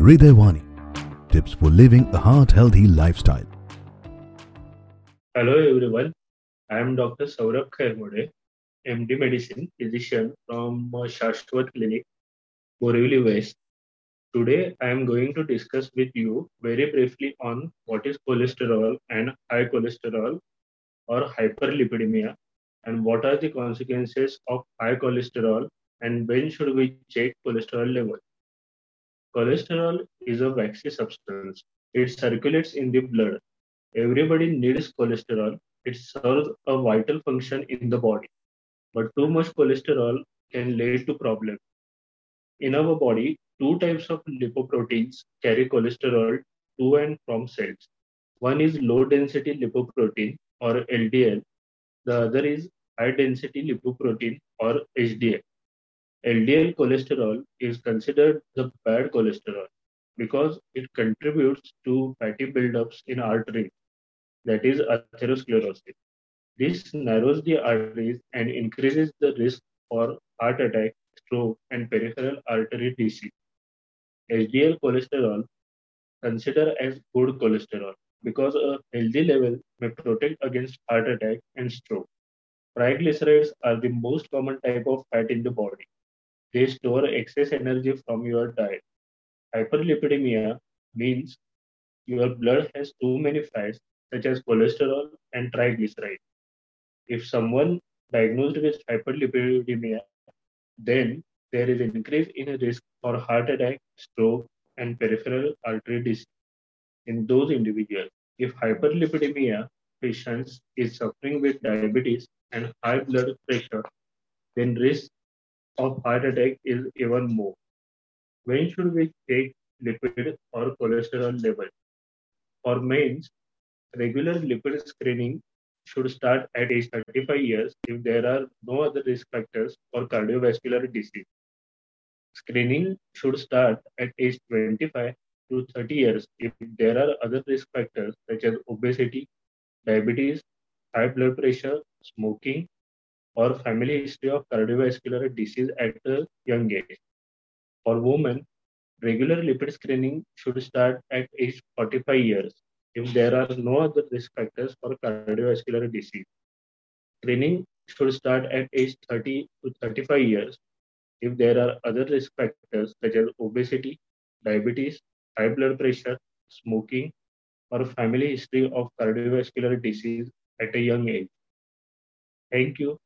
Hridayawani. Tips for living a heart healthy lifestyle. Hello everyone. I am Dr. Saurabh Khairmode, MD Medicine physician from uh, Shashwat Clinic, Borivali West. Today I am going to discuss with you very briefly on what is cholesterol and high cholesterol or hyperlipidemia and what are the consequences of high cholesterol and when should we check cholesterol level. Cholesterol is a waxy substance. It circulates in the blood. Everybody needs cholesterol. It serves a vital function in the body. But too much cholesterol can lead to problems. In our body, two types of lipoproteins carry cholesterol to and from cells. One is low density lipoprotein or LDL. The other is high density lipoprotein or HDL. LDL cholesterol is considered the bad cholesterol because it contributes to fatty buildups in arteries, that is atherosclerosis. This narrows the arteries and increases the risk for heart attack, stroke, and peripheral artery disease. HDL cholesterol considered as good cholesterol because a healthy level may protect against heart attack and stroke. Triglycerides are the most common type of fat in the body. They store excess energy from your diet. Hyperlipidemia means your blood has too many fats, such as cholesterol and triglycerides. If someone diagnosed with hyperlipidemia, then there is an increase in risk for heart attack, stroke, and peripheral artery disease in those individuals. If hyperlipidemia patients is suffering with diabetes and high blood pressure, then risk of heart attack is even more. When should we take lipid or cholesterol level? For men, regular lipid screening should start at age 35 years if there are no other risk factors for cardiovascular disease. Screening should start at age 25 to 30 years if there are other risk factors such as obesity, diabetes, high blood pressure, smoking, or family history of cardiovascular disease at a young age. For women, regular lipid screening should start at age 45 years if there are no other risk factors for cardiovascular disease. Screening should start at age 30 to 35 years if there are other risk factors such as obesity, diabetes, high blood pressure, smoking, or family history of cardiovascular disease at a young age. Thank you